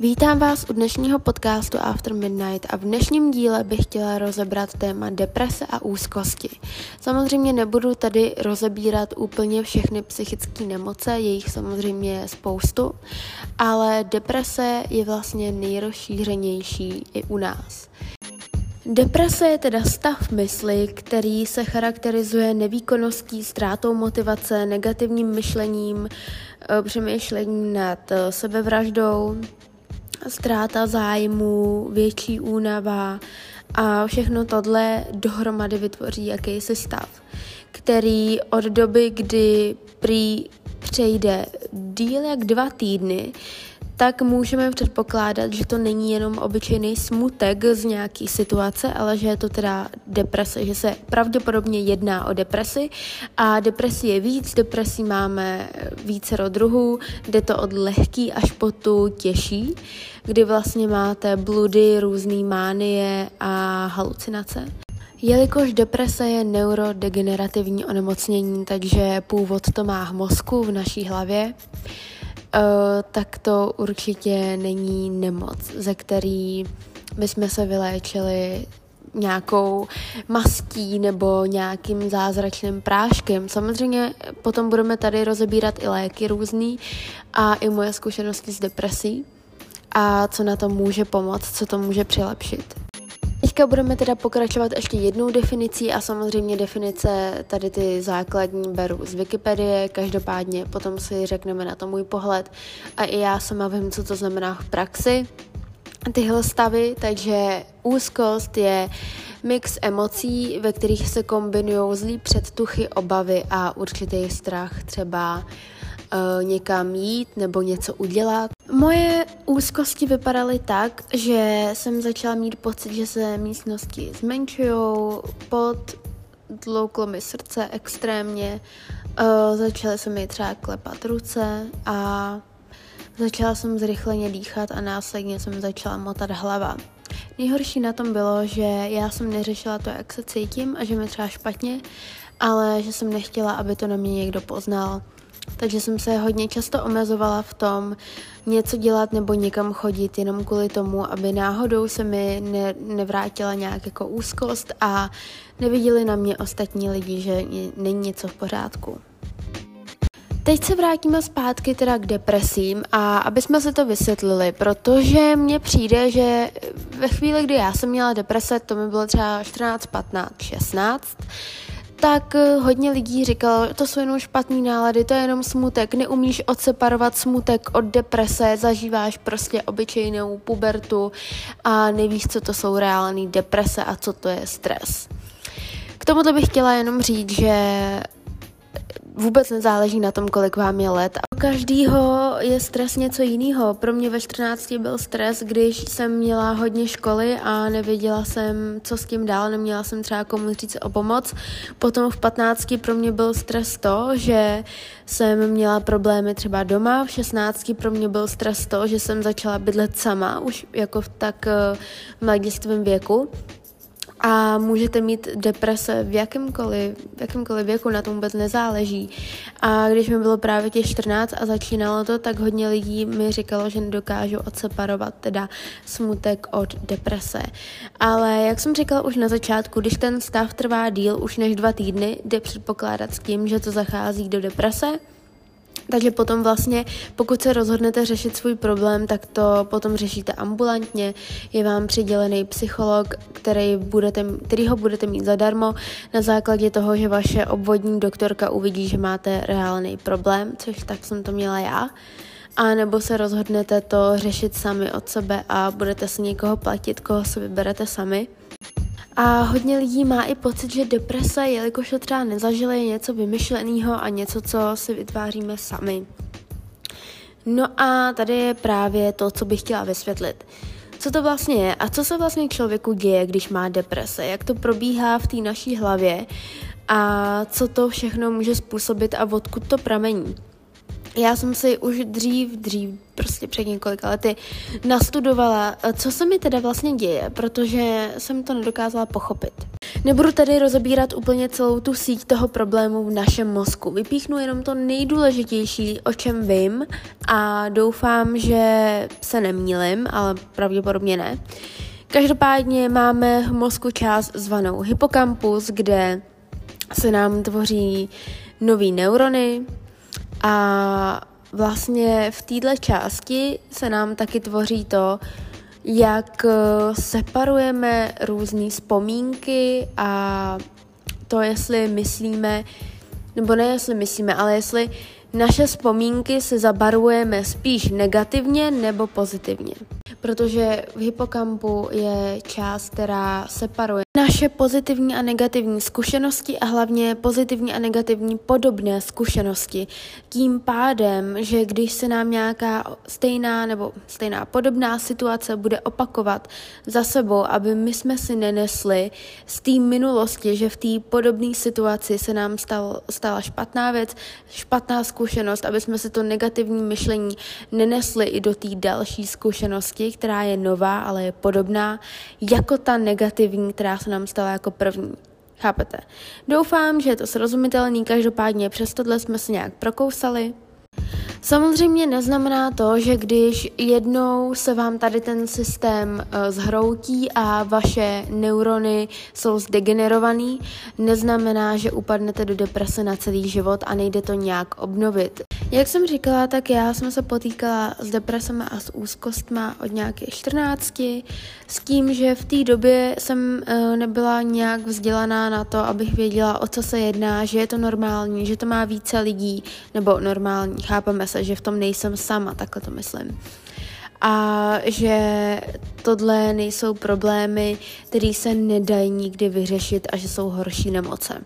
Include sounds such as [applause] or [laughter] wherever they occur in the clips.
Vítám vás u dnešního podcastu After Midnight a v dnešním díle bych chtěla rozebrat téma deprese a úzkosti. Samozřejmě nebudu tady rozebírat úplně všechny psychické nemoce, je jich samozřejmě spoustu, ale deprese je vlastně nejrozšířenější i u nás. Deprese je teda stav mysli, který se charakterizuje nevýkonností, ztrátou motivace, negativním myšlením, eh, přemýšlením nad eh, sebevraždou, ztráta zájmu, větší únava a všechno tohle dohromady vytvoří jakýsi stav, který od doby, kdy prý přejde díl jak dva týdny, tak můžeme předpokládat, že to není jenom obyčejný smutek z nějaký situace, ale že je to teda deprese, že se pravděpodobně jedná o depresi a depresi je víc, depresí máme více druhů, jde to od lehký až po tu těžší, kdy vlastně máte bludy, různé mánie a halucinace. Jelikož deprese je neurodegenerativní onemocnění, takže původ to má v mozku, v naší hlavě, tak to určitě není nemoc, ze který bychom se vyléčili nějakou mastí nebo nějakým zázračným práškem. Samozřejmě potom budeme tady rozebírat i léky různý a i moje zkušenosti s depresí a co na to může pomoct, co to může přilepšit. Teďka budeme teda pokračovat ještě jednou definicí a samozřejmě definice tady ty základní beru z Wikipedie, každopádně potom si řekneme na to můj pohled. A i já sama vím, co to znamená v praxi tyhle stavy, takže úzkost je mix emocí, ve kterých se kombinují zlý předtuchy, obavy a určitý strach třeba uh, někam jít nebo něco udělat. Moje úzkosti vypadaly tak, že jsem začala mít pocit, že se místnosti zmenšují, pod tlouklo mi srdce extrémně, uh, začaly se mi třeba klepat ruce a začala jsem zrychleně dýchat a následně jsem začala motat hlava. Nejhorší na tom bylo, že já jsem neřešila to, jak se cítím a že mi třeba špatně, ale že jsem nechtěla, aby to na mě někdo poznal takže jsem se hodně často omezovala v tom něco dělat nebo někam chodit jenom kvůli tomu, aby náhodou se mi ne, nevrátila nějak jako úzkost a neviděli na mě ostatní lidi, že není něco v pořádku. Teď se vrátíme zpátky teda k depresím a aby jsme se to vysvětlili, protože mně přijde, že ve chvíli, kdy já jsem měla deprese, to mi bylo třeba 14, 15, 16, tak eh, hodně lidí říkalo, to jsou jenom špatný nálady, to je jenom smutek, neumíš odseparovat smutek od deprese, zažíváš prostě obyčejnou pubertu a nevíš, co to jsou reální deprese a co to je stres. K tomuto bych chtěla jenom říct, že vůbec nezáleží na tom, kolik vám je let. A každýho je stres něco jiného. Pro mě ve 14 byl stres, když jsem měla hodně školy a nevěděla jsem, co s tím dál, neměla jsem třeba komu říct o pomoc. Potom v 15 pro mě byl stres to, že jsem měla problémy třeba doma, v 16 pro mě byl stres to, že jsem začala bydlet sama, už jako v tak uh, mladistvém věku a můžete mít deprese v jakémkoliv, v jakémkoliv věku, na tom vůbec nezáleží. A když mi bylo právě těch 14 a začínalo to, tak hodně lidí mi říkalo, že nedokážu odseparovat teda smutek od deprese. Ale jak jsem říkala už na začátku, když ten stav trvá díl už než dva týdny, jde předpokládat s tím, že to zachází do deprese, takže potom vlastně, pokud se rozhodnete řešit svůj problém, tak to potom řešíte ambulantně. Je vám přidělený psycholog, který, budete, který ho budete mít zadarmo na základě toho, že vaše obvodní doktorka uvidí, že máte reálný problém, což tak jsem to měla já. A nebo se rozhodnete to řešit sami od sebe a budete si někoho platit, koho si vyberete sami. A hodně lidí má i pocit, že deprese, jelikož to třeba nezažili, je něco vymyšleného a něco, co si vytváříme sami. No a tady je právě to, co bych chtěla vysvětlit. Co to vlastně je a co se vlastně člověku děje, když má deprese, jak to probíhá v té naší hlavě a co to všechno může způsobit a odkud to pramení. Já jsem si už dřív, dřív, prostě před několika lety nastudovala, co se mi teda vlastně děje, protože jsem to nedokázala pochopit. Nebudu tady rozebírat úplně celou tu síť toho problému v našem mozku. Vypíchnu jenom to nejdůležitější, o čem vím a doufám, že se nemýlim, ale pravděpodobně ne. Každopádně máme v mozku část zvanou hypokampus, kde se nám tvoří nový neurony a vlastně v této části se nám taky tvoří to, jak eh, separujeme různé vzpomínky a to, jestli myslíme, nebo ne jestli myslíme, ale jestli naše vzpomínky se zabarujeme spíš negativně nebo pozitivně protože v hypokampu je část, která separuje naše pozitivní a negativní zkušenosti a hlavně pozitivní a negativní podobné zkušenosti. Tím pádem, že když se nám nějaká stejná nebo stejná podobná situace bude opakovat za sebou, aby my jsme si nenesli z té minulosti, že v té podobné situaci se nám stal, stala špatná věc, špatná zkušenost, aby jsme si to negativní myšlení nenesli i do té další zkušenosti, která je nová, ale je podobná, jako ta negativní, která se nám stala jako první. Chápete? Doufám, že je to srozumitelný, každopádně přes tohle jsme se nějak prokousali. Samozřejmě neznamená to, že když jednou se vám tady ten systém uh, zhroutí a vaše neurony jsou zdegenerovaný, neznamená, že upadnete do deprese na celý život a nejde to nějak obnovit. Jak jsem říkala, tak já jsem se potýkala s depresemi a s úzkostma od nějakých 14, s tím, že v té době jsem uh, nebyla nějak vzdělaná na to, abych věděla, o co se jedná, že je to normální, že to má více lidí, nebo normální, chápeme se, že v tom nejsem sama, takhle to myslím a že tohle nejsou problémy, které se nedají nikdy vyřešit a že jsou horší nemoce.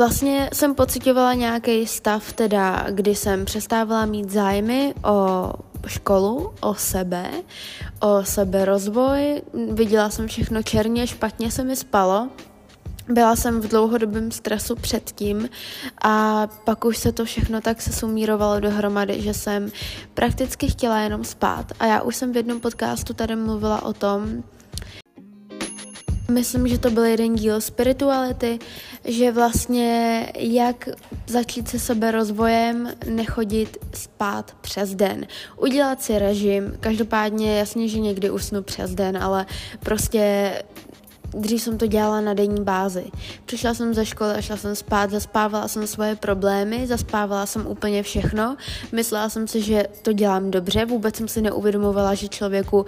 Vlastně jsem pocitovala nějaký stav, teda, kdy jsem přestávala mít zájmy o školu, o sebe, o seberozvoj. Viděla jsem všechno černě, špatně se mi spalo. Byla jsem v dlouhodobém stresu předtím a pak už se to všechno tak se sumírovalo dohromady, že jsem prakticky chtěla jenom spát. A já už jsem v jednom podcastu tady mluvila o tom, Myslím, že to byl jeden díl spirituality, že vlastně jak začít se sebe rozvojem, nechodit spát přes den. Udělat si režim, každopádně jasně, že někdy usnu přes den, ale prostě Dřív jsem to dělala na denní bázi. Přišla jsem ze školy a šla jsem spát, zaspávala jsem svoje problémy, zaspávala jsem úplně všechno. Myslela jsem si, že to dělám dobře, vůbec jsem si neuvědomovala, že člověku uh,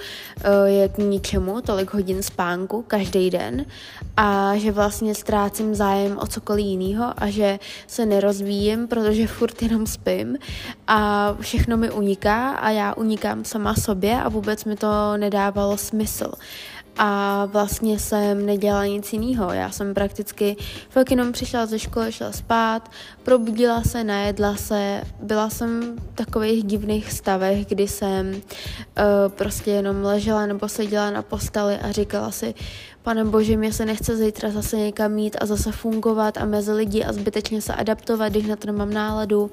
je k ničemu tolik hodin spánku každý den a že vlastně ztrácím zájem o cokoliv jiného a že se nerozvíjím, protože furt jenom spím a všechno mi uniká a já unikám sama sobě a vůbec mi to nedávalo smysl a vlastně jsem nedělala nic jiného. Já jsem prakticky fakt jenom přišla ze školy, šla spát, probudila se, najedla se, byla jsem v takových divných stavech, kdy jsem uh, prostě jenom ležela nebo seděla na posteli a říkala si, pane bože, mě se nechce zítra zase někam mít a zase fungovat a mezi lidi a zbytečně se adaptovat, když na to nemám náladu.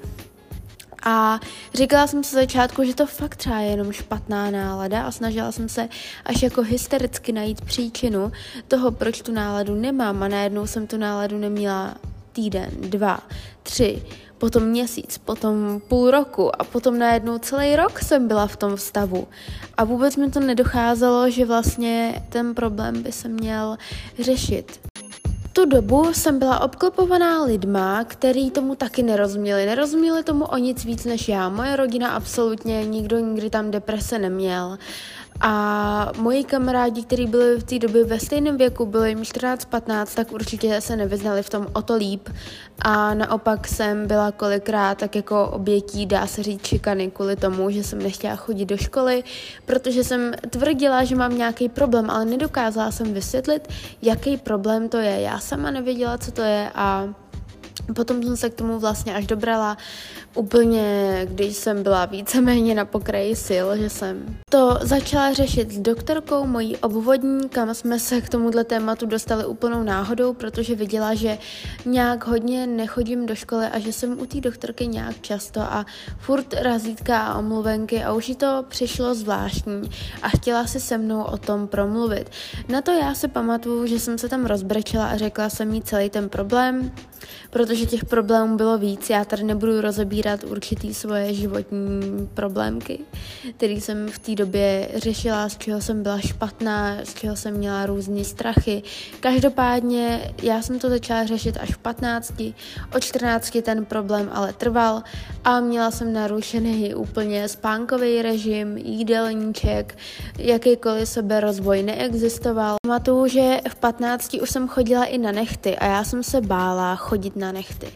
A říkala jsem se začátku, že to fakt třeba je jenom špatná nálada a snažila jsem se až jako hystericky najít příčinu toho, proč tu náladu nemám a najednou jsem tu náladu neměla týden, dva, tři, potom měsíc, potom půl roku a potom najednou celý rok jsem byla v tom stavu. A vůbec mi to nedocházelo, že vlastně ten problém by se měl řešit tu dobu jsem byla obklopovaná lidma, který tomu taky nerozuměli. Nerozuměli tomu o nic víc než já. Moje rodina absolutně, nikdo nikdy tam deprese neměl. A moji kamarádi, kteří byli v té době ve stejném věku, byli jim 14-15, tak určitě se nevyznali v tom o to líp. A naopak jsem byla kolikrát tak jako obětí, dá se říct, šikany kvůli tomu, že jsem nechtěla chodit do školy, protože jsem tvrdila, že mám nějaký problém, ale nedokázala jsem vysvětlit, jaký problém to je. Já sama nevěděla, co to je a Potom jsem se k tomu vlastně až dobrala úplně, když jsem byla víceméně na pokraji sil, že jsem to začala řešit s doktorkou, mojí obvodní, kam jsme se k tomuhle tématu dostali úplnou náhodou, protože viděla, že nějak hodně nechodím do školy a že jsem u té doktorky nějak často a furt razítka a omluvenky a už jí to přišlo zvláštní a chtěla si se mnou o tom promluvit. Na to já si pamatuju, že jsem se tam rozbrečela a řekla jsem jí celý ten problém, protože těch problémů bylo víc. Já tady nebudu rozebírat určitý svoje životní problémky, které jsem v té době řešila, z čeho jsem byla špatná, z čeho jsem měla různé strachy. Každopádně já jsem to začala řešit až v 15, o 14 ten problém ale trval a měla jsem narušený úplně spánkový režim, jídelníček, jakýkoliv seberozvoj neexistoval. Pamatuju, že v 15 už jsem chodila i na nechty a já jsem se bála chodit na nechty.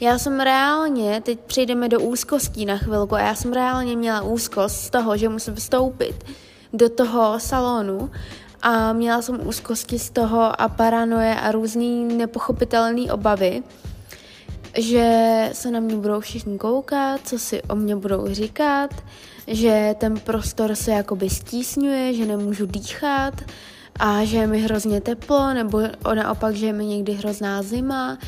Já jsem reálně, teď přejdeme do úzkostí na chvilku, a já jsem reálně měla úzkost z toho, že musím vstoupit do toho salonu a měla jsem úzkosti z toho a paranoje a různý nepochopitelné obavy, že se na mě budou všichni koukat, co si o mě budou říkat, že ten prostor se jakoby stísňuje, že nemůžu dýchat, a že je mi hrozně teplo, nebo naopak, že je mi někdy hrozná zima,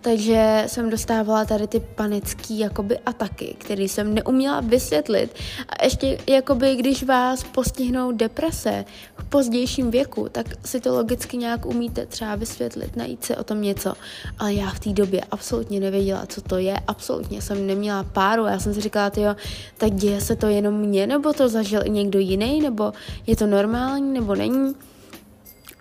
takže jsem dostávala tady ty panické jakoby ataky, které jsem neuměla vysvětlit. A ještě jakoby, když vás postihnou deprese v pozdějším věku, tak si to logicky nějak umíte třeba vysvětlit, najít si o tom něco. Ale já v té době absolutně nevěděla, co to je, absolutně jsem neměla páru. Já jsem si říkala, jo, tak děje se to jenom mně, nebo to zažil i někdo jiný, nebo je to normální, nebo není.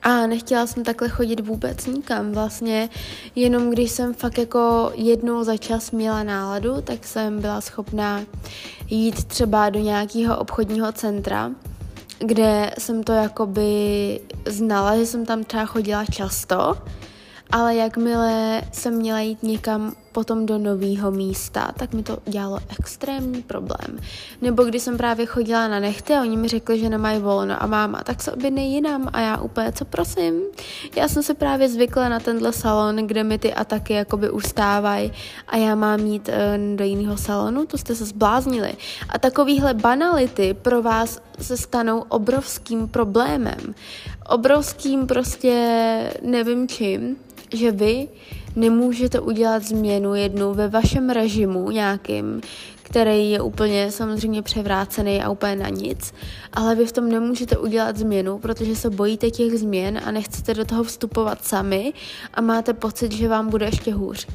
A nechtěla jsem takhle chodit vůbec nikam. Vlastně jenom když jsem fakt jako jednou za čas měla náladu, tak jsem byla schopná jít třeba do nějakého obchodního centra, kde jsem to jakoby znala, že jsem tam třeba chodila často, ale jakmile jsem měla jít někam potom do nového místa, tak mi to dělalo extrémní problém. Nebo když jsem právě chodila na nechty a oni mi řekli, že nemají volno a máma, tak se objednej jinam a já úplně, co prosím? Já jsem se právě zvykla na tenhle salon, kde mi ty ataky jakoby ustávají a já mám jít uh, do jiného salonu, to jste se zbláznili. A takovýhle banality pro vás se stanou obrovským problémem. Obrovským prostě nevím čím, že vy nemůžete udělat změnu jednu ve vašem režimu nějakým, který je úplně samozřejmě převrácený a úplně na nic, ale vy v tom nemůžete udělat změnu, protože se bojíte těch změn a nechcete do toho vstupovat sami a máte pocit, že vám bude ještě hůř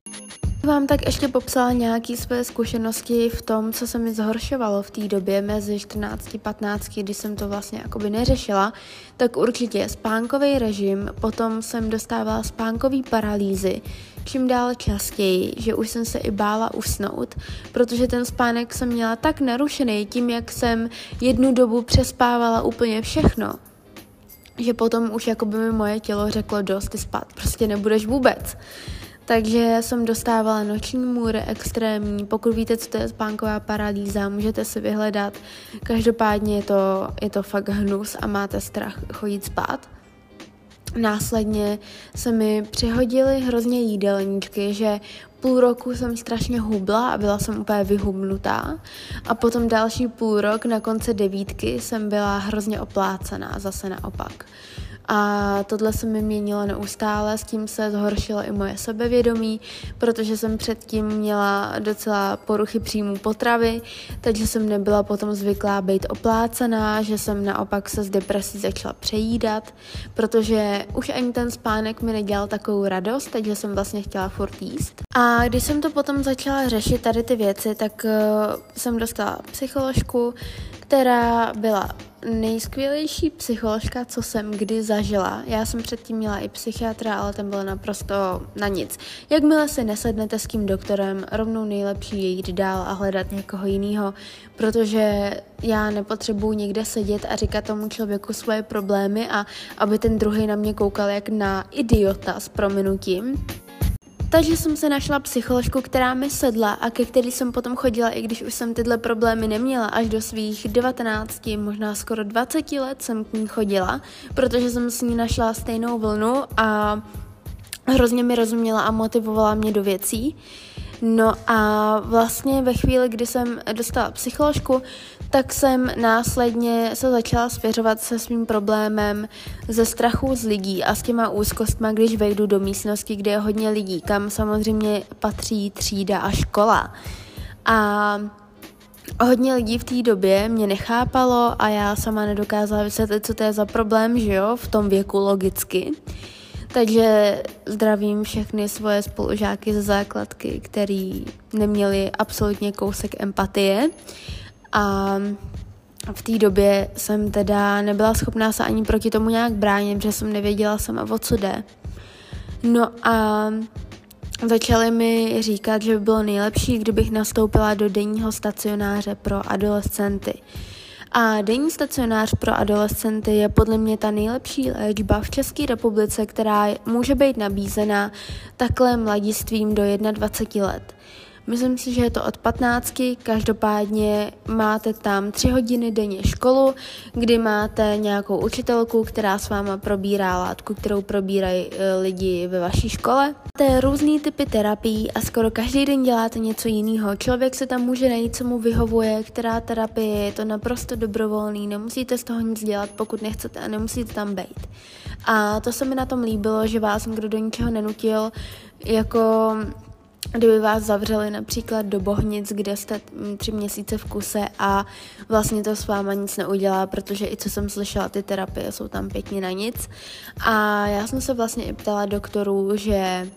vám tak ještě popsala nějaké své zkušenosti v tom, co se mi zhoršovalo v té době mezi 14 a 15, kdy jsem to vlastně jakoby neřešila, tak určitě spánkový režim, potom jsem dostávala spánkový paralýzy, čím dál častěji, že už jsem se i bála usnout, protože ten spánek jsem měla tak narušený tím, jak jsem jednu dobu přespávala úplně všechno, že potom už jako by mi moje tělo řeklo dost, ty spát prostě nebudeš vůbec. Takže jsem dostávala noční můry extrémní. Pokud víte, co to je spánková paralýza, můžete si vyhledat. Každopádně je to, je to fakt hnus a máte strach chodit spát. Následně se mi přihodily hrozně jídelníčky, že půl roku jsem strašně hubla a byla jsem úplně vyhubnutá. A potom další půl rok na konci devítky jsem byla hrozně oplácená, zase naopak. A tohle se mi měnilo neustále, s tím se zhoršilo i moje sebevědomí, protože jsem předtím měla docela poruchy příjmu potravy, takže jsem nebyla potom zvyklá být oplácená, že jsem naopak se z depresí začala přejídat, protože už ani ten spánek mi nedělal takovou radost, takže jsem vlastně chtěla furt jíst. A když jsem to potom začala řešit tady ty věci, tak uh, jsem dostala psycholožku, která byla nejskvělejší psycholožka, co jsem kdy zažila. Já jsem předtím měla i psychiatra, ale ten byl naprosto na nic. Jakmile se nesednete s tím doktorem, rovnou nejlepší je jít dál a hledat někoho jiného, protože já nepotřebuji někde sedět a říkat tomu člověku svoje problémy a aby ten druhý na mě koukal jak na idiota s prominutím. Takže jsem se našla psycholožku, která mi sedla a ke který jsem potom chodila, i když už jsem tyhle problémy neměla, až do svých 19, možná skoro 20 let jsem k ní chodila, protože jsem s ní našla stejnou vlnu a hrozně mi rozuměla a motivovala mě do věcí. No a vlastně ve chvíli, kdy jsem dostala psycholožku, tak jsem následně se začala svěřovat se svým problémem ze strachu z lidí a s těma úzkostma, když vejdu do místnosti, kde je hodně lidí, kam samozřejmě patří třída a škola. A hodně lidí v té době mě nechápalo a já sama nedokázala vysvětlit, co to je za problém, že jo, v tom věku logicky. Takže zdravím všechny svoje spolužáky ze základky, který neměli absolutně kousek empatie. A v té době jsem teda nebyla schopná se ani proti tomu nějak bránit, protože jsem nevěděla sama, o co jde. No a začali mi říkat, že by bylo nejlepší, kdybych nastoupila do denního stacionáře pro adolescenty. A denní stacionář pro adolescenty je podle mě ta nejlepší léčba v České republice, která může být nabízena takhle mladistvím do 21 let. Myslím si, že je to od 15, každopádně máte tam 3 hodiny denně školu, kdy máte nějakou učitelku, která s váma probírá látku, kterou probírají e, lidi ve vaší škole. Máte různý typy terapií a skoro každý den děláte něco jiného. Člověk se tam může najít, co mu vyhovuje, která terapie je to naprosto dobrovolný, nemusíte z toho nic dělat, pokud nechcete a nemusíte tam být. A to se mi na tom líbilo, že vás kdo do ničeho nenutil, jako kdyby vás zavřeli například do Bohnic, kde jste mm, tři měsíce v kuse a vlastně to s váma nic neudělá, protože i co jsem slyšela, ty terapie jsou tam pěkně na nic. A já jsem se vlastně i ptala doktorů, že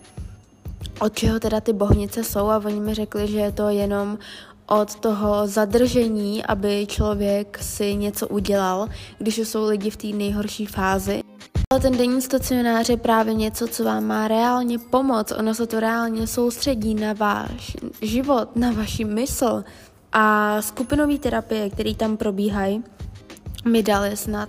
od čeho teda ty bohnice jsou a oni mi řekli, že je to jenom od toho zadržení, aby člověk si něco udělal, když jsou lidi v té nejhorší fázi. Ale ten denní stacionář je právě něco, co vám má reálně pomoct. Ono se to reálně soustředí na váš život, na vaši mysl. A skupinové terapie, které tam probíhají, mi dali snad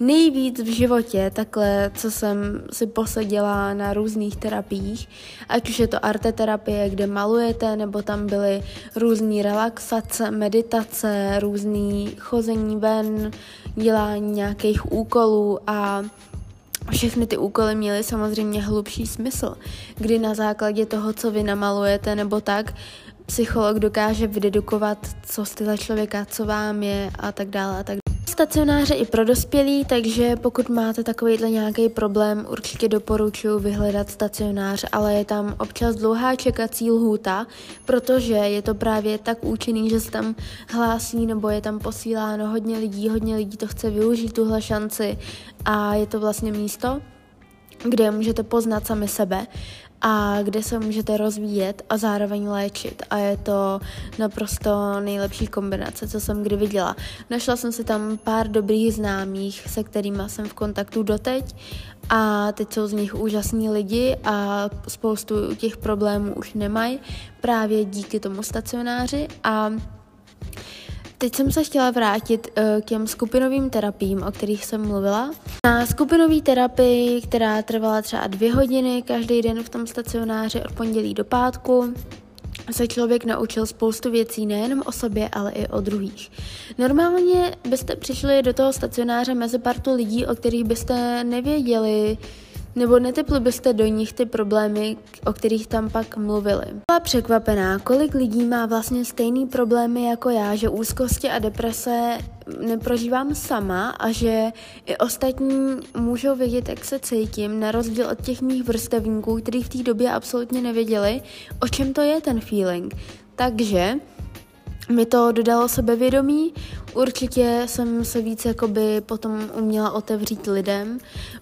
nejvíc v životě, takhle, co jsem si poseděla na různých terapiích, ať už je to arteterapie, kde malujete, nebo tam byly různé relaxace, meditace, různý chození ven, dělání nějakých úkolů a všechny ty úkoly měly samozřejmě hlubší smysl, kdy na základě toho, co vy namalujete nebo tak, psycholog dokáže vydedukovat, co jste za člověka, co vám je a tak dále a tak dále. Stacionáře i pro dospělí, takže pokud máte takovýhle nějaký problém, určitě doporučuji vyhledat stacionář, ale je tam občas dlouhá čekací lhůta, protože je to právě tak účinný, že se tam hlásí nebo je tam posíláno hodně lidí, hodně lidí to chce využít tuhle šanci a je to vlastně místo, kde můžete poznat sami sebe a kde se můžete rozvíjet a zároveň léčit. A je to naprosto nejlepší kombinace, co jsem kdy viděla. Našla jsem si tam pár dobrých známých, se kterými jsem v kontaktu doteď a teď jsou z nich úžasní lidi a spoustu těch problémů už nemají právě díky tomu stacionáři a Teď jsem se chtěla vrátit uh, k těm skupinovým terapiím, o kterých jsem mluvila. Na skupinové terapii, která trvala třeba dvě hodiny každý den v tom stacionáři od pondělí do pátku, se člověk naučil spoustu věcí nejenom o sobě, ale i o druhých. Normálně byste přišli do toho stacionáře mezi partu lidí, o kterých byste nevěděli, nebo netepli byste do nich ty problémy, o kterých tam pak mluvili. Byla překvapená, kolik lidí má vlastně stejný problémy jako já, že úzkosti a deprese neprožívám sama a že i ostatní můžou vědět, jak se cítím, na rozdíl od těch mých vrstevníků, kteří v té době absolutně nevěděli, o čem to je ten feeling. Takže mi to dodalo sebevědomí, určitě jsem se víc jakoby potom uměla otevřít lidem,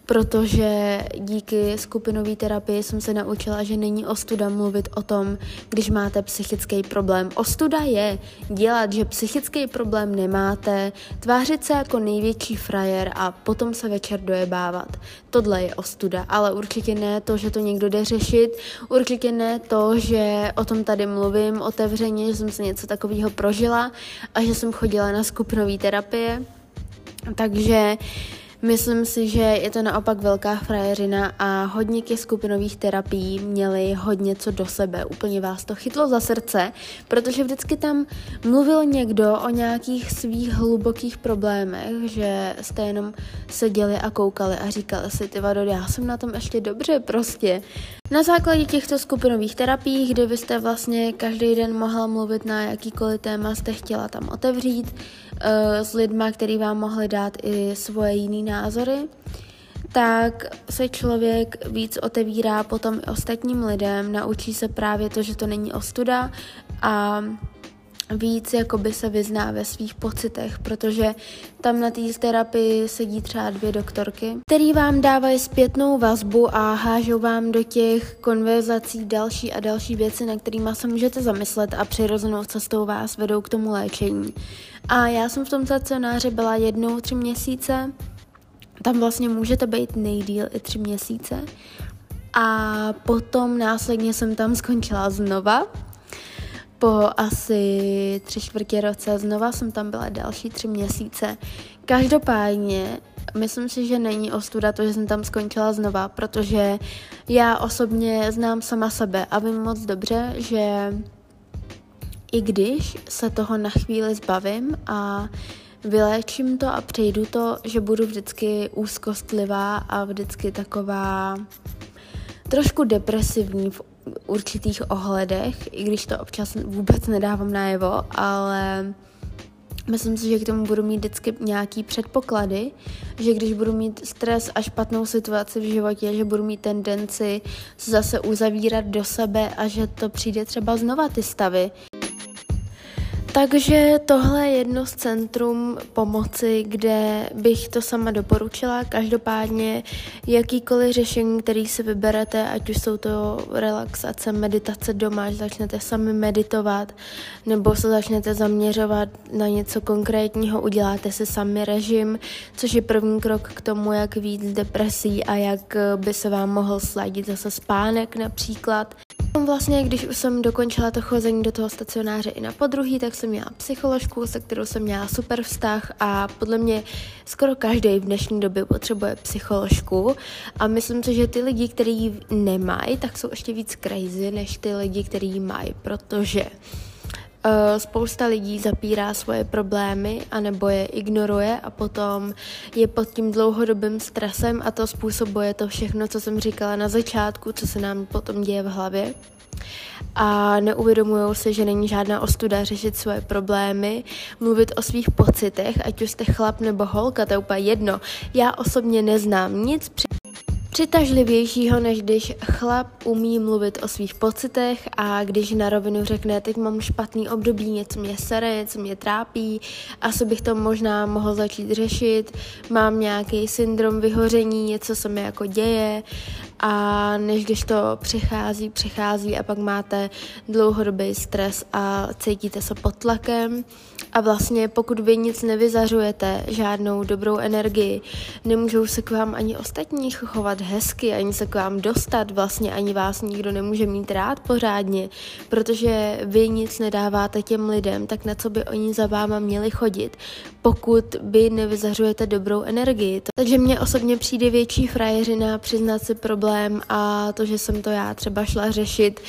protože díky skupinové terapii jsem se naučila, že není ostuda mluvit o tom, když máte psychický problém. Ostuda je dělat, že psychický problém nemáte, tvářit se jako největší frajer a potom se večer dojebávat. Tohle je ostuda, ale určitě ne to, že to někdo jde řešit, určitě ne to, že o tom tady mluvím otevřeně, že jsem se něco takového prožila a že jsem chodila na skupinové terapie. Takže Myslím si, že je to naopak velká frajeřina a hodně těch skupinových terapií měli hodně co do sebe. Úplně vás to chytlo za srdce, protože vždycky tam mluvil někdo o nějakých svých hlubokých problémech, že jste jenom seděli a koukali a říkali si, ty vado, já jsem na tom ještě dobře prostě. Na základě těchto skupinových terapií, kde vy jste vlastně každý den mohla mluvit na jakýkoliv téma jste chtěla tam otevřít, uh, s lidma, který vám mohli dát i svoje jiný názory, tak se člověk víc otevírá potom i ostatním lidem, naučí se právě to, že to není ostuda a víc jakoby se vyzná ve svých pocitech, protože tam na té terapii sedí třeba dvě doktorky, který vám dávají zpětnou vazbu a hážou vám do těch konverzací další a další věci, na kterými se můžete zamyslet a přirozenou cestou vás vedou k tomu léčení. A já jsem v tom stacionáři byla jednou tři měsíce, tam vlastně můžete být nejdíl i tři měsíce. A potom následně jsem tam skončila znova, po asi tři čtvrtě roce znova jsem tam byla další tři měsíce. Každopádně myslím si, že není ostuda to, že jsem tam skončila znova, protože já osobně znám sama sebe a vím moc dobře, že i když se toho na chvíli zbavím a vyléčím to a přejdu to, že budu vždycky úzkostlivá a vždycky taková trošku depresivní v určitých ohledech, i když to občas vůbec nedávám najevo, ale myslím si, že k tomu budu mít vždycky nějaký předpoklady, že když budu mít stres a špatnou situaci v životě, že budu mít tendenci se zase uzavírat do sebe a že to přijde třeba znova ty stavy. Takže tohle je jedno z centrum pomoci, kde bych to sama doporučila. Každopádně jakýkoliv řešení, který si vyberete, ať už jsou to relaxace, meditace doma, že začnete sami meditovat, nebo se začnete zaměřovat na něco konkrétního, uděláte si sami režim, což je první krok k tomu, jak víc depresí a jak by se vám mohl sladit zase spánek například. Vlastně, když už jsem dokončila to chození do toho stacionáře i na podruhý, tak jsem měla psycholožku, se kterou jsem měla super vztah a podle mě skoro každý v dnešní době potřebuje psycholožku. A myslím si, že ty lidi, kteří nemají, tak jsou ještě víc crazy než ty lidi, kteří mají, protože spousta lidí zapírá svoje problémy anebo je ignoruje a potom je pod tím dlouhodobým stresem a to způsobuje to všechno, co jsem říkala na začátku, co se nám potom děje v hlavě a neuvědomují si, že není žádná ostuda řešit svoje problémy, mluvit o svých pocitech, ať už jste chlap nebo holka, to je úplně jedno. Já osobně neznám nic při přitažlivějšího, než když chlap umí mluvit o svých pocitech a když na rovinu řekne, teď mám špatný období, něco mě sere, něco mě trápí, asi bych to možná mohl začít řešit, mám nějaký syndrom vyhoření, něco se mi jako děje a než když to přichází, přichází a pak máte dlouhodobý stres a cítíte se pod tlakem a vlastně pokud vy nic nevyzařujete, žádnou dobrou energii, nemůžou se k vám ani ostatní chovat hezky, ani se k vám dostat, vlastně ani vás nikdo nemůže mít rád pořádně, protože vy nic nedáváte těm lidem, tak na co by oni za váma měli chodit, pokud by nevyzařujete dobrou energii. Takže mně osobně přijde větší frajeřina přiznat si problém a to, že jsem to já třeba šla řešit,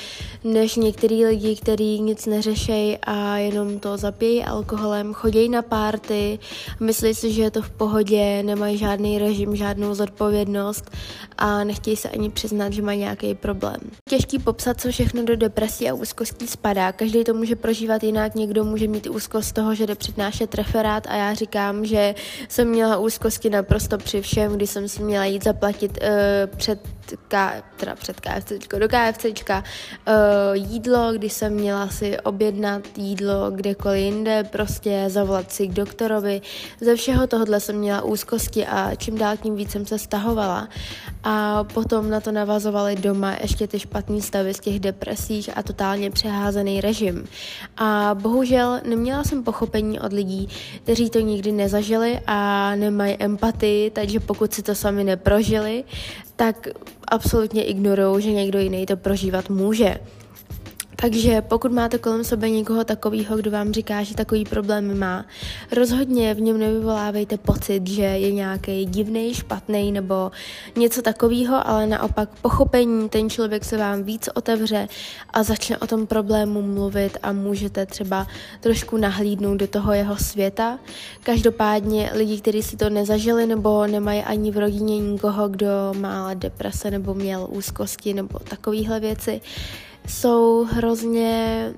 než některý lidi, kteří nic neřešejí a jenom to zapějí alkoholem, chodějí na párty, myslí si, že je to v pohodě, nemají žádný režim, žádnou zodpovědnost a nechtějí se ani přiznat, že mají nějaký problém. Těžký popsat, co všechno do depresí a úzkostí spadá. Každý to může prožívat jinak, někdo může mít úzkost z toho, že jde přednášet referát a já říkám, že jsem měla úzkosti naprosto při všem, když jsem si měla jít zaplatit uh, před K, teda před KFC, do KFCčka uh, jídlo, když jsem měla si objednat jídlo kdekoliv jinde, prostě zavolat si k doktorovi. Ze všeho tohohle jsem měla úzkosti a čím dál tím víc jsem se stahovala. A potom na to navazovaly doma ještě ty špatné stavy z těch depresích a totálně přeházený režim. A bohužel neměla jsem pochopení od lidí, kteří to nikdy nezažili a nemají empatii, takže pokud si to sami neprožili, tak absolutně ignorují, že někdo jiný to prožívat může. Takže pokud máte kolem sebe někoho takového, kdo vám říká, že takový problém má, rozhodně v něm nevyvolávejte pocit, že je nějaký divný, špatný nebo něco takového, ale naopak pochopení, ten člověk se vám víc otevře a začne o tom problému mluvit a můžete třeba trošku nahlídnout do toho jeho světa. Každopádně lidi, kteří si to nezažili nebo nemají ani v rodině nikoho, kdo má deprese nebo měl úzkosti nebo takovéhle věci, jsou hrozně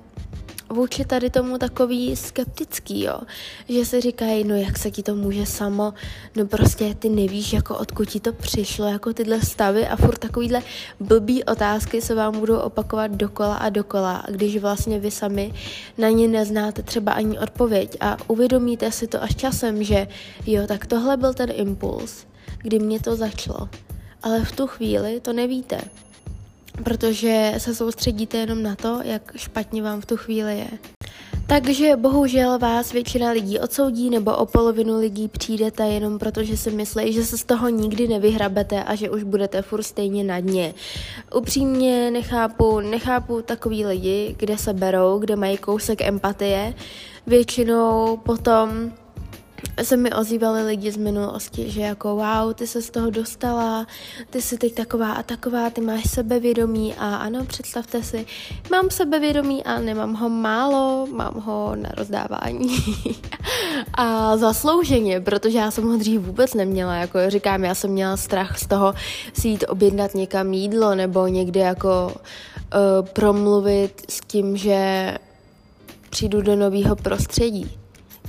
vůči tady tomu takový skeptický, jo. Že si říkají, no jak se ti to může samo, no prostě ty nevíš, jako odkud ti to přišlo, jako tyhle stavy a furt takovýhle blbý otázky se vám budou opakovat dokola a dokola, když vlastně vy sami na ně neznáte třeba ani odpověď a uvědomíte si to až časem, že jo, tak tohle byl ten impuls, kdy mě to začalo. Ale v tu chvíli to nevíte protože se soustředíte jenom na to, jak špatně vám v tu chvíli je. Takže bohužel vás většina lidí odsoudí nebo o polovinu lidí přijdete jenom proto, že si myslí, že se z toho nikdy nevyhrabete a že už budete furt stejně na dně. Upřímně nechápu, nechápu takový lidi, kde se berou, kde mají kousek empatie. Většinou potom se mi ozývali lidi z minulosti, že jako wow, ty se z toho dostala, ty jsi teď taková a taková, ty máš sebevědomí a ano, představte si, mám sebevědomí a nemám ho málo, mám ho na rozdávání [laughs] a zaslouženě, protože já jsem ho dřív vůbec neměla, jako říkám, já jsem měla strach z toho si jít objednat někam jídlo nebo někde jako uh, promluvit s tím, že přijdu do nového prostředí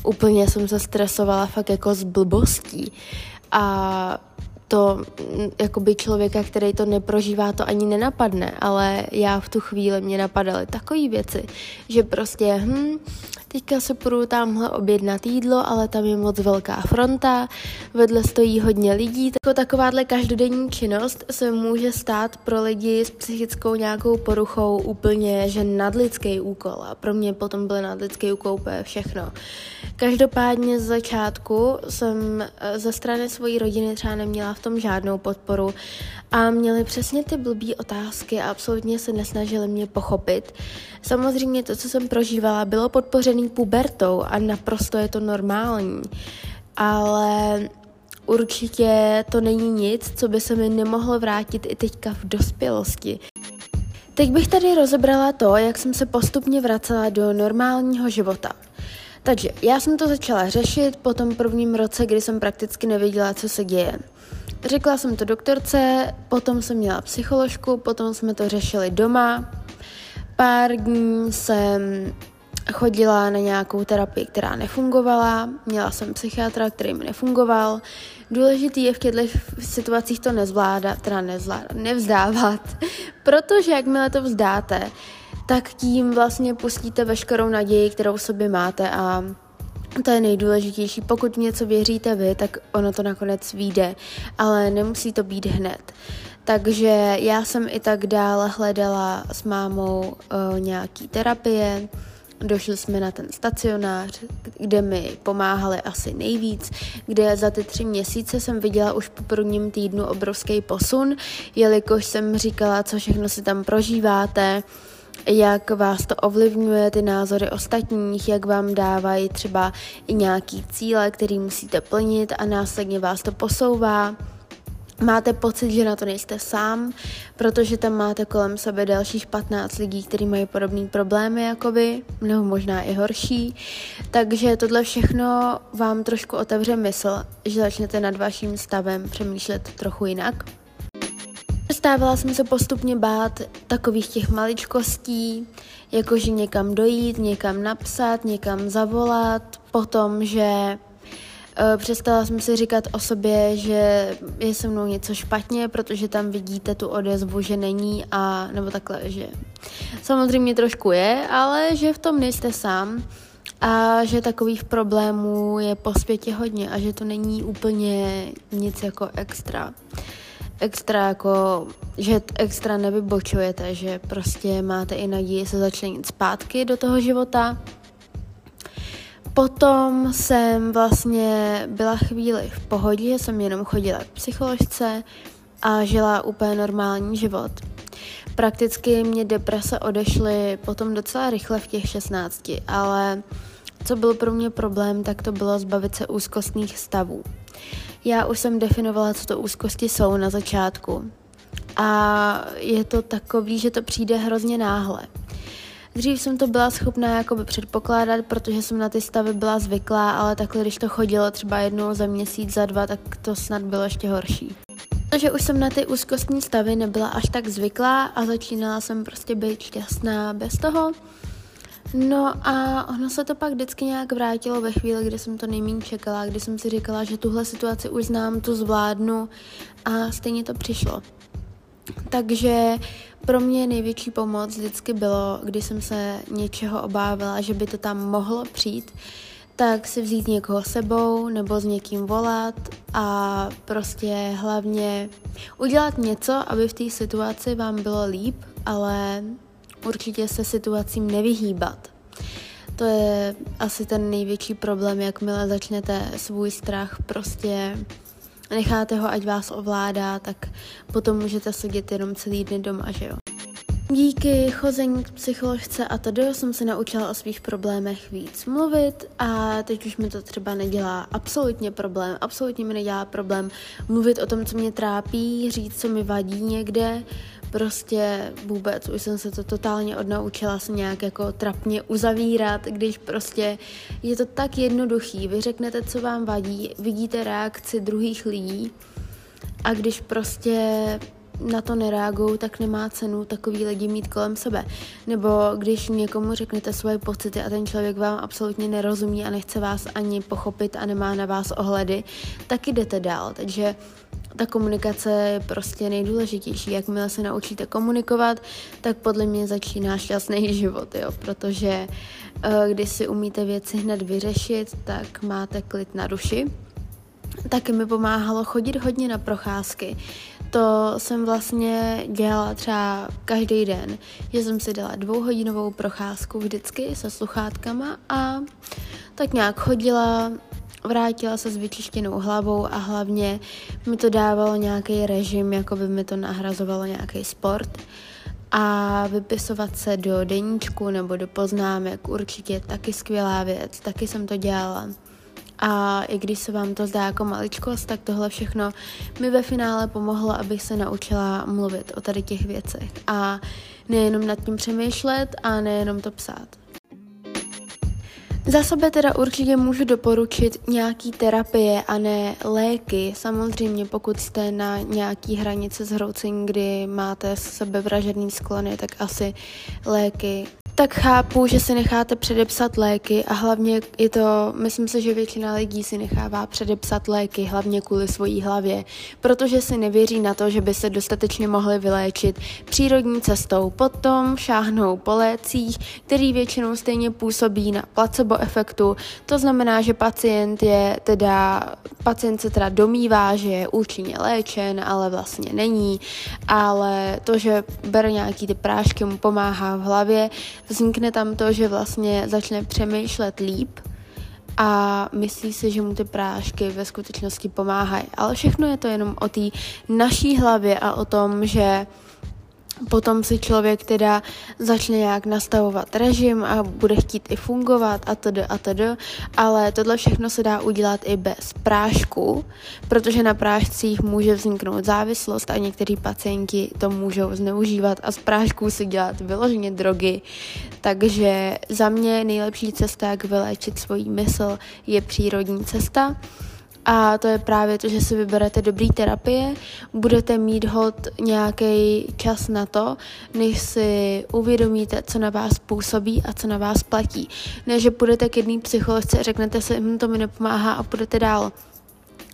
úplně jsem se stresovala fakt jako z blbostí. A to jakoby člověka, který to neprožívá, to ani nenapadne, ale já v tu chvíli mě napadaly takové věci, že prostě, hm, teďka se půjdu tamhle objednat jídlo, ale tam je moc velká fronta, vedle stojí hodně lidí. Tako takováhle každodenní činnost se může stát pro lidi s psychickou nějakou poruchou úplně, že nadlidský úkol a pro mě potom byl nadlidský úkol úplně všechno. Každopádně z začátku jsem eh, ze strany své rodiny třeba neměla v tom žádnou podporu a měli přesně ty blbý otázky a absolutně se nesnažili mě pochopit. Samozřejmě to, co jsem prožívala, bylo podpořený pubertou a naprosto je to normální, ale určitě to není nic, co by se mi nemohlo vrátit i teďka v dospělosti. Teď bych tady rozebrala to, jak jsem se postupně vracela do normálního života. Takže já jsem to začala řešit po tom prvním roce, kdy jsem prakticky nevěděla, co se děje. Řekla jsem to doktorce, potom jsem měla psycholožku, potom jsme to řešili doma. Pár dní jsem chodila na nějakou terapii, která nefungovala, měla jsem psychiatra, který mi nefungoval. Důležitý je v těchto situacích to nezvládat, teda nezvládat, nevzdávat, [laughs] protože jakmile to vzdáte, tak tím vlastně pustíte veškerou naději, kterou sobě máte a to je nejdůležitější. Pokud v něco věříte vy, tak ono to nakonec vyjde, ale nemusí to být hned. Takže já jsem i tak dále hledala s mámou uh, nějaký terapie, Došli jsme na ten stacionář, kde mi pomáhali asi nejvíc, kde za ty tři měsíce jsem viděla už po prvním týdnu obrovský posun, jelikož jsem říkala, co všechno si tam prožíváte, jak vás to ovlivňuje, ty názory ostatních, jak vám dávají třeba i nějaký cíle, který musíte plnit a následně vás to posouvá. Máte pocit, že na to nejste sám, protože tam máte kolem sebe dalších 15 lidí, kteří mají podobné problémy jako vy, nebo možná i horší. Takže tohle všechno vám trošku otevře mysl, že začnete nad vaším stavem přemýšlet trochu jinak. Přestávala jsem se postupně bát takových těch maličkostí, jakože někam dojít, někam napsat, někam zavolat, potom, že uh, přestala jsem si říkat o sobě, že je se mnou něco špatně, protože tam vidíte tu odezvu, že není a nebo takhle, že samozřejmě trošku je, ale že v tom nejste sám a že takových problémů je po světě hodně a že to není úplně nic jako extra extra jako, že extra nevybočujete, že prostě máte i naději se začlenit zpátky do toho života. Potom jsem vlastně byla chvíli v pohodě, jsem jenom chodila k psycholožce a žila úplně normální život. Prakticky mě deprese odešly potom docela rychle v těch 16, ale co byl pro mě problém, tak to bylo zbavit se úzkostných stavů. Já už jsem definovala, co to úzkosti jsou na začátku. A je to takový, že to přijde hrozně náhle. Dřív jsem to byla schopná jakoby předpokládat, protože jsem na ty stavy byla zvyklá, ale takhle, když to chodilo třeba jednou za měsíc, za dva, tak to snad bylo ještě horší. Protože už jsem na ty úzkostní stavy nebyla až tak zvyklá a začínala jsem prostě být šťastná bez toho. No a ono se to pak vždycky nějak vrátilo ve chvíli, kdy jsem to nejméně čekala, kdy jsem si říkala, že tuhle situaci už znám, tu zvládnu a stejně to přišlo. Takže pro mě největší pomoc vždycky bylo, když jsem se něčeho obávala, že by to tam mohlo přijít, tak si vzít někoho sebou nebo s někým volat a prostě hlavně udělat něco, aby v té situaci vám bylo líp, ale určitě se situacím nevyhýbat. To je asi ten největší problém, jakmile začnete svůj strach prostě necháte ho, ať vás ovládá, tak potom můžete sedět jenom celý den doma, že jo. Díky chození k psycholožce a tady jsem se naučila o svých problémech víc mluvit a teď už mi to třeba nedělá absolutně problém, absolutně mi nedělá problém mluvit o tom, co mě trápí, říct, co mi vadí někde, prostě vůbec, už jsem se to totálně odnaučila se nějak jako trapně uzavírat, když prostě je to tak jednoduchý, vy řeknete, co vám vadí, vidíte reakci druhých lidí a když prostě na to nereagují, tak nemá cenu takový lidi mít kolem sebe. Nebo když někomu řeknete svoje pocity a ten člověk vám absolutně nerozumí a nechce vás ani pochopit a nemá na vás ohledy, tak jdete dál. Takže ta komunikace je prostě nejdůležitější. Jakmile se naučíte komunikovat, tak podle mě začíná šťastný [laughs] život, jo? protože uh, když si umíte věci hned vyřešit, tak máte klid na duši. Taky mi pomáhalo chodit hodně na procházky. To jsem vlastně dělala třeba každý den, že jsem si dala dvouhodinovou procházku vždycky se sluchátkama a tak nějak chodila, vrátila se s vyčištěnou hlavou a hlavně mi to dávalo nějaký režim, jako by mi to nahrazovalo nějaký sport. A vypisovat se do deníčku nebo do poznámek určitě taky skvělá věc, taky jsem to dělala. A i když se vám to zdá jako maličkost, tak tohle všechno mi ve finále pomohlo, abych se naučila mluvit o tady těch věcech. A nejenom nad tím přemýšlet a nejenom to psát. Za sebe teda určitě můžu doporučit nějaký terapie a ne léky. Samozřejmě pokud jste na nějaký hranici zhroucení, kdy máte sebevražedný sklony, tak asi léky tak chápu, že si necháte předepsat léky a hlavně je to, myslím si, že většina lidí si nechává předepsat léky hlavně kvůli svojí hlavě, protože si nevěří na to, že by se dostatečně mohli vyléčit přírodní cestou. Potom šáhnou po lécích, který většinou stejně působí na placebo efektu. To znamená, že pacient je teda, pacient se teda domývá, že je účinně léčen, ale vlastně není, ale to, že bere nějaký ty prášky, mu pomáhá v hlavě, vznikne tam to, že vlastně začne přemýšlet líp a myslí si, že mu ty prášky ve skutečnosti pomáhají. Ale všechno je to jenom o té naší hlavě a o tom, že Potom si člověk teda začne nějak nastavovat režim a bude chtít i fungovat a td. a td. Ale tohle všechno se dá udělat i bez prášku, protože na prášcích může vzniknout závislost a někteří pacienti to můžou zneužívat a z prášků si dělat vyloženě drogy. Takže za mě nejlepší cesta, jak vyléčit svoji mysl, je přírodní cesta. A to je právě to, že si vyberete dobrý terapie, budete mít hod nějaký čas na to, než si uvědomíte, co na vás působí a co na vás platí. Ne, že půjdete k jedné psycholožce a řeknete si, hm, to mi nepomáhá a půjdete dál.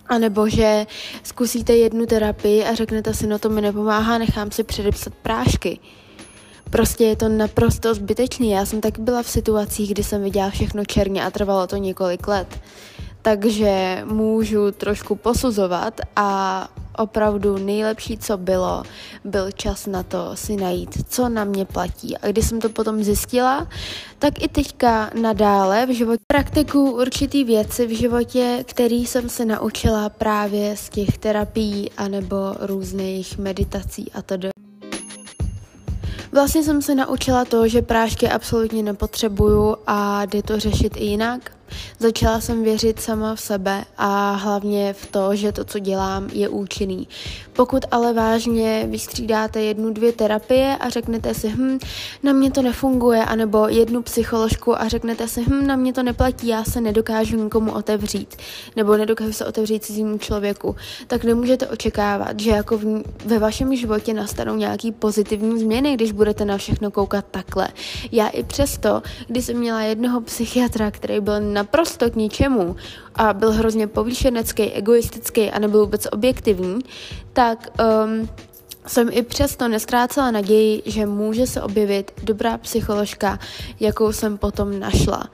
A nebo že zkusíte jednu terapii a řeknete si, no to mi nepomáhá, nechám si předepsat prášky. Prostě je to naprosto zbytečný. Já jsem tak byla v situacích, kdy jsem viděla všechno černě a trvalo to několik let takže můžu trošku posuzovat a opravdu nejlepší, co bylo, byl čas na to si najít, co na mě platí. A když jsem to potom zjistila, tak i teďka nadále v životě praktikuju určitý věci v životě, který jsem se naučila právě z těch terapií anebo různých meditací a to. Vlastně jsem se naučila to, že prášky absolutně nepotřebuju a jde to řešit i jinak. Začala jsem věřit sama v sebe a hlavně v to, že to, co dělám, je účinný. Pokud ale vážně vystřídáte jednu, dvě terapie a řeknete si, hm, na mě to nefunguje, anebo jednu psycholožku a řeknete si, hm, na mě to neplatí, já se nedokážu nikomu otevřít, nebo nedokážu se otevřít cizímu člověku, tak nemůžete očekávat, že jako v, ve vašem životě nastanou nějaký pozitivní změny, když budete na všechno koukat takhle. Já i přesto, když jsem měla jednoho psychiatra, který byl naprosto k ničemu a byl hrozně povýšenecký, egoistický a nebyl vůbec objektivní, tak um, jsem i přesto neskrácela naději, že může se objevit dobrá psycholožka, jakou jsem potom našla.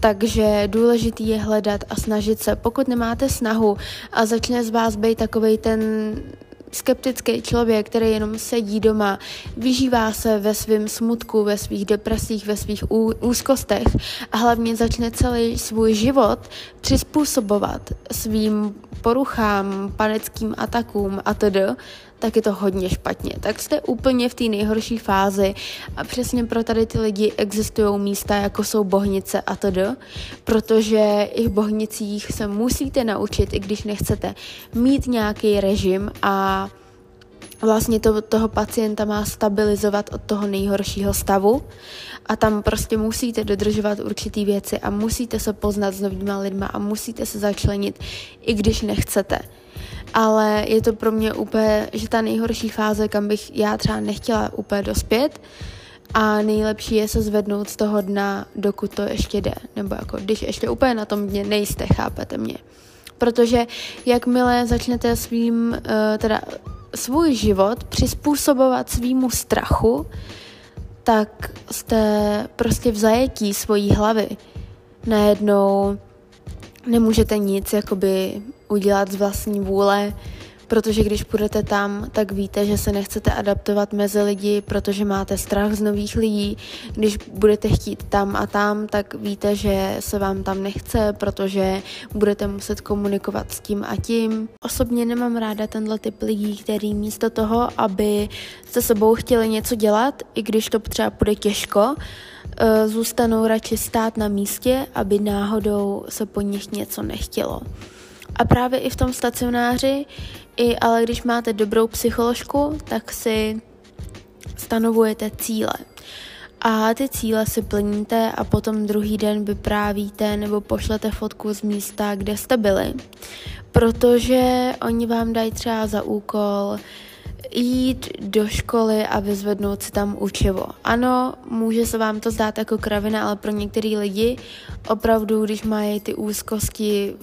Takže důležitý je hledat a snažit se. Pokud nemáte snahu a začne z vás být takovej ten skeptický člověk, který jenom sedí doma, vyžívá se ve svém smutku, ve svých depresích, ve svých úzkostech a hlavně začne celý svůj život přizpůsobovat svým poruchám, panickým atakům a tedy, tak je to hodně špatně. Tak jste úplně v té nejhorší fázi a přesně pro tady ty lidi existují místa, jako jsou bohnice a tedy, protože i v bohnicích se musíte naučit, i když nechcete, mít nějaký režim a vlastně to, toho pacienta má stabilizovat od toho nejhoršího stavu. A tam prostě musíte dodržovat určitý věci a musíte se poznat s novýma lidma a musíte se začlenit, i když nechcete ale je to pro mě úplně, že ta nejhorší fáze, kam bych já třeba nechtěla úplně dospět a nejlepší je se zvednout z toho dna, dokud to ještě jde, nebo jako když ještě úplně na tom dně nejste, chápete mě. Protože jakmile začnete svým, uh, teda svůj život přizpůsobovat svýmu strachu, tak jste prostě v zajetí svojí hlavy. Najednou nemůžete nic jakoby udělat z vlastní vůle, protože když půjdete tam, tak víte, že se nechcete adaptovat mezi lidi, protože máte strach z nových lidí. Když budete chtít tam a tam, tak víte, že se vám tam nechce, protože budete muset komunikovat s tím a tím. Osobně nemám ráda tenhle typ lidí, který místo toho, aby se sebou chtěli něco dělat, i když to třeba bude těžko, eh, zůstanou radši stát na místě, aby náhodou se po nich něco nechtělo. A právě i v tom stacionáři, i ale když máte dobrou psycholožku, tak si stanovujete cíle. A ty cíle si plníte a potom druhý den vyprávíte nebo pošlete fotku z místa, kde jste byli. Protože oni vám dají třeba za úkol jít do školy a vyzvednout si tam učivo. Ano, může se vám to zdát jako kravina, ale pro některý lidi opravdu, když mají ty úzkosti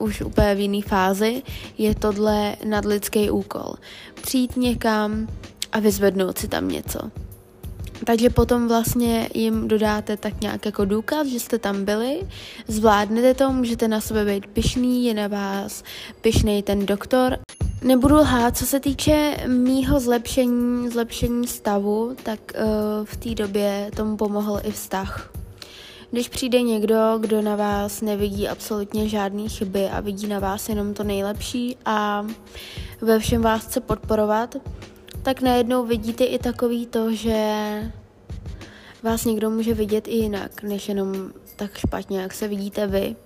už úplně v jiné fázi, je tohle nadlidský úkol. Přijít někam a vyzvednout si tam něco. Takže potom vlastně jim dodáte tak nějak jako důkaz, že jste tam byli, zvládnete to, můžete na sebe být pišný, je na vás pišnej ten doktor. Nebudu lhát, co se týče mýho zlepšení, zlepšení stavu, tak uh, v té době tomu pomohl i vztah. Když přijde někdo, kdo na vás nevidí absolutně žádné chyby a vidí na vás jenom to nejlepší a ve všem vás chce podporovat, tak najednou vidíte i takový to, že vás někdo může vidět i jinak, než jenom tak špatně, jak se vidíte vy.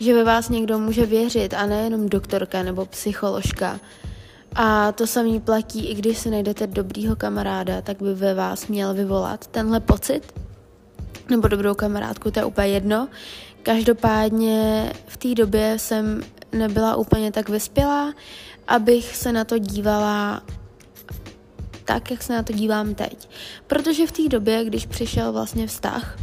Že ve vás někdo může věřit a nejenom doktorka nebo psycholožka. A to samý platí, i když si najdete dobrýho kamaráda, tak by ve vás měl vyvolat tenhle pocit, nebo dobrou kamarádku, to je úplně jedno. Každopádně v té době jsem nebyla úplně tak vyspělá, abych se na to dívala tak, jak se na to dívám teď. Protože v té době, když přišel vlastně vztah,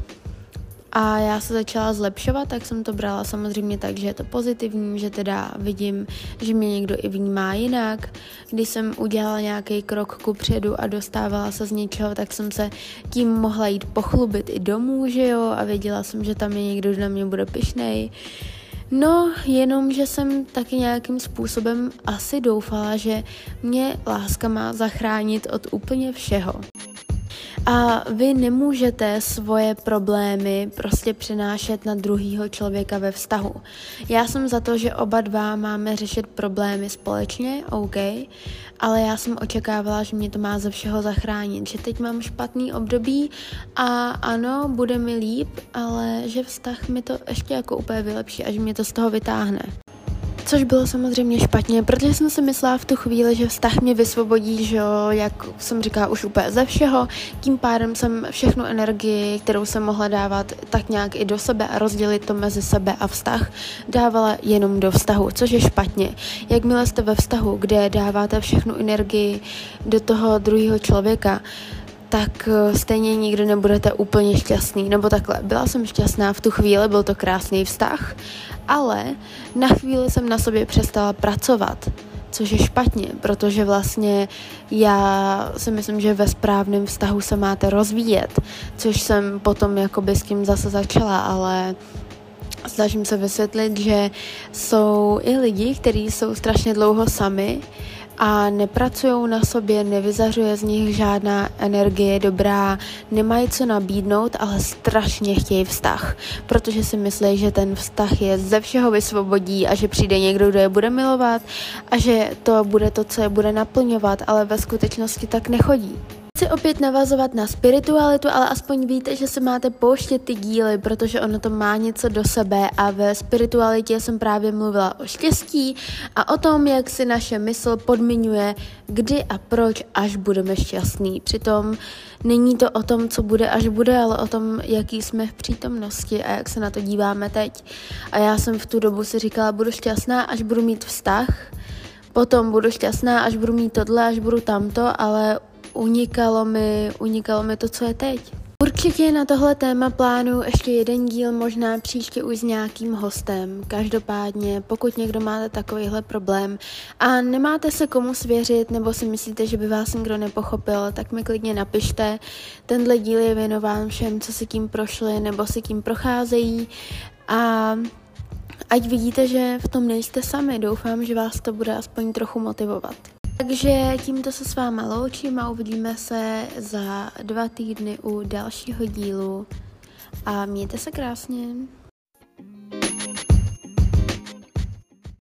a já se začala zlepšovat, tak jsem to brala samozřejmě tak, že je to pozitivní, že teda vidím, že mě někdo i vnímá jinak. Když jsem udělala nějaký krok ku předu a dostávala se z něčeho, tak jsem se tím mohla jít pochlubit i domů, že jo, a věděla jsem, že tam je někdo, kdo na mě bude pišnej. No, jenom, že jsem taky nějakým způsobem asi doufala, že mě láska má zachránit od úplně všeho. A vy nemůžete svoje problémy prostě přenášet na druhýho člověka ve vztahu. Já jsem za to, že oba dva máme řešit problémy společně, OK, ale já jsem očekávala, že mě to má ze všeho zachránit, že teď mám špatný období a ano, bude mi líp, ale že vztah mi to ještě jako úplně vylepší a že mě to z toho vytáhne. Což bylo samozřejmě špatně, protože jsem si myslela v tu chvíli, že vztah mě vysvobodí, že jo, jak jsem říkala, už úplně ze všeho. Tím pádem jsem všechnu energii, kterou jsem mohla dávat tak nějak i do sebe a rozdělit to mezi sebe a vztah, dávala jenom do vztahu, což je špatně. Jakmile jste ve vztahu, kde dáváte všechnu energii do toho druhého člověka, tak eh, stejně nikdy nebudete úplně šťastný. Nebo takhle, byla jsem šťastná v tu chvíli, byl to krásný vztah, ale na chvíli jsem na sobě přestala pracovat, což je špatně, protože vlastně já si myslím, že ve správném vztahu se máte rozvíjet, což jsem potom jakoby s tím zase začala, ale snažím se vysvětlit, že jsou i lidi, kteří jsou strašně dlouho sami a nepracují na sobě, nevyzařuje z nich žádná energie dobrá, nemají co nabídnout, ale strašně chtějí vztah, protože si myslí, že ten vztah je ze všeho vysvobodí a že přijde někdo, kdo je bude milovat a že to bude to, co je bude naplňovat, ale ve skutečnosti tak nechodí. Chci opět navazovat na spiritualitu, ale aspoň víte, že se máte pouštět ty díly, protože ono to má něco do sebe a ve spiritualitě jsem právě mluvila o štěstí a o tom, jak si naše mysl podmiňuje, kdy a proč až budeme šťastní. Přitom není to o tom, co bude až bude, ale o tom, jaký jsme v přítomnosti a jak se na to díváme teď. A já jsem v tu dobu si říkala, budu šťastná, až budu mít vztah, potom budu šťastná, až budu mít tohle, až budu tamto, ale unikalo mi, unikalo mi to, co je teď. Určitě na tohle téma plánu ještě jeden díl, možná příště už s nějakým hostem. Každopádně, pokud někdo máte takovýhle problém a nemáte se komu svěřit, nebo si myslíte, že by vás někdo nepochopil, tak mi klidně napište. Tenhle díl je věnován všem, co si tím prošli nebo si tím procházejí a ať vidíte, že v tom nejste sami. Doufám, že vás to bude aspoň trochu motivovat. Takže tímto se s váma loučím a uvidíme se za dva týdny u dalšího dílu a mějte se krásně.